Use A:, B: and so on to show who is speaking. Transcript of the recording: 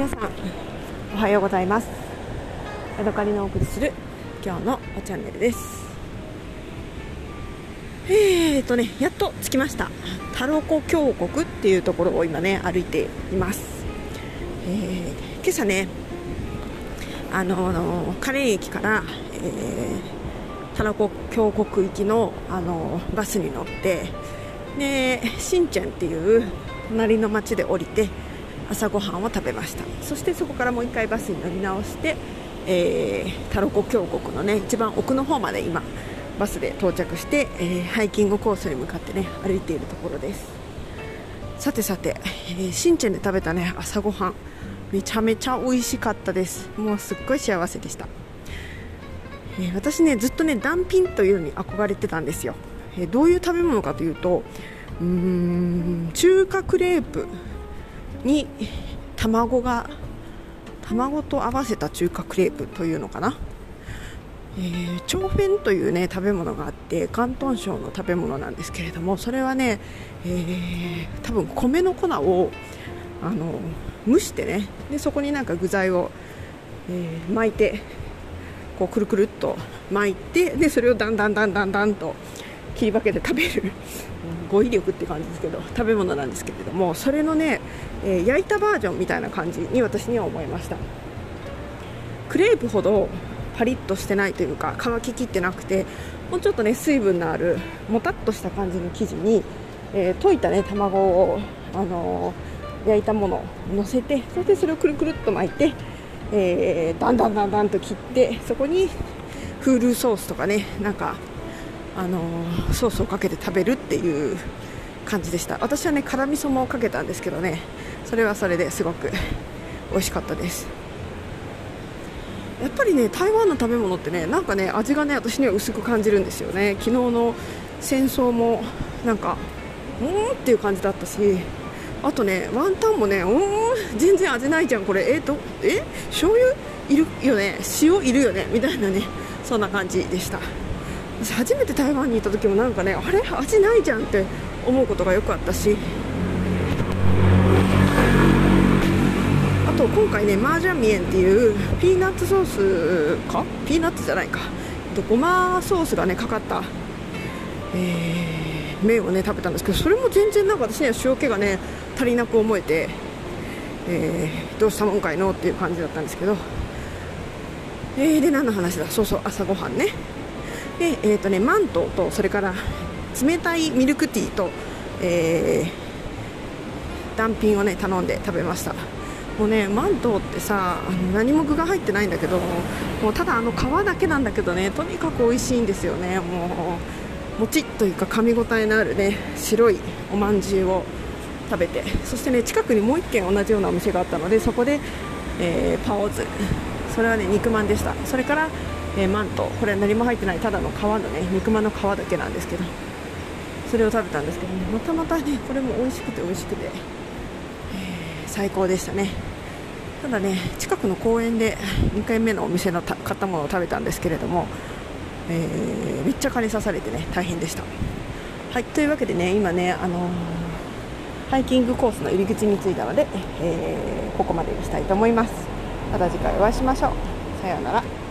A: 皆さんおはようございます。ヤドカリのお送りする今日のチャンネルです。えーとねやっと着きました。タロコ峡谷っていうところを今ね歩いています、えー、今朝ねあのカレー駅から、えー、タラコ峡谷行きの、あのバスに乗ってでシンチェンっていう隣の町で降りて朝ごはんを食べました。そしてそこからもう1回バスに乗り直して、えー、タロコ峡谷のね一番奥の方まで今バスで到着して、えー、ハイキングコースに向かってね歩いているところです。さてさて、えー、シンチェンで食べたね朝ごはん。めちゃめちゃ美味しかったです。もうすっごい幸せでした、えー、私ねずっとねダンピンというのに憧れてたんですよ、えー、どういう食べ物かというとうーん中華クレープ。に卵が卵と合わせた中華クレープというのかな、えー、チョーフというね食べ物があって広東省の食べ物なんですけれどもそれはね、えー、多分米の粉をあの蒸してねでそこになんか具材を、えー、巻いてこうくるくるっと巻いてでそれをだんだんだんだんだんと切り分けて食べる。語彙力って感じですけど食べ物なんですけれどもそれのね、えー、焼いたバージョンみたいな感じに私には思いました。クレープほどパリッとしてないというか乾ききってなくてもうちょっとね水分のあるもたっとした感じの生地に、えー、溶いたね卵を、あのー、焼いたものを乗せてそしてそれをくるくるっと巻いて、えー、だんだんだんだんと切ってそこにフールソースとかねなんかあのソースをかけて食べるっていう感じでした。私はね辛味噌もかけたんですけどね。それはそれですごく美味しかったです。やっぱりね台湾の食べ物ってねなんかね味がね私には薄く感じるんですよね。昨日の戦争もなんかうーんっていう感じだったしあとねワンタンもねうん全然味ないじゃんこれ。えっ、とえ？醤油？いるよね。塩いるよね。みたいなねそんな感じでした。私初めて台湾に行った時もなんかねあれ？味ないじゃんって思うことがよくあったし。あと今回ねマージャンミエンっていうピーナッツソースか？ピーナッツじゃないか。ごまソースがねかかった、えー、麺をね食べたんですけどそれも全然なんか私には塩気がね足りなく思えて、えー、どうしたもんかいの？っていう感じだったんですけど。えー、で何の話だ？そうそう朝ごはんね。で、えーとね、マントとそれから冷たいミルクティーと、えー、断品をね頼んで食べました。もうねマントってさあの何も具が入ってないんだけどもうただあの皮だけなんだけどねとにかく美味しいんですよね。もうもちっというか噛み応えのあるね白いおまんじゅうを食べて。そしてね近くにもう1軒同じようなお店があったのでそこで、えー、パオズ。それはね肉まんでした。それからえー、マント。これ何も入ってないただの皮のね肉まんの皮だけなんですけど。それを食べたんですけど、ね、またまたねこれも美味しくて美味しくて、えー、最高でしたね。ただね近くの公園で2回目のお店の買ったものを食べたんですけれども、えー、めっちゃ蚊に刺されてね大変でした。はいというわけでね今ねあの、ハイキングコースの入り口に着いたので、え、ここまでにしたいと思います。また次回お会いしましょう。さようなら。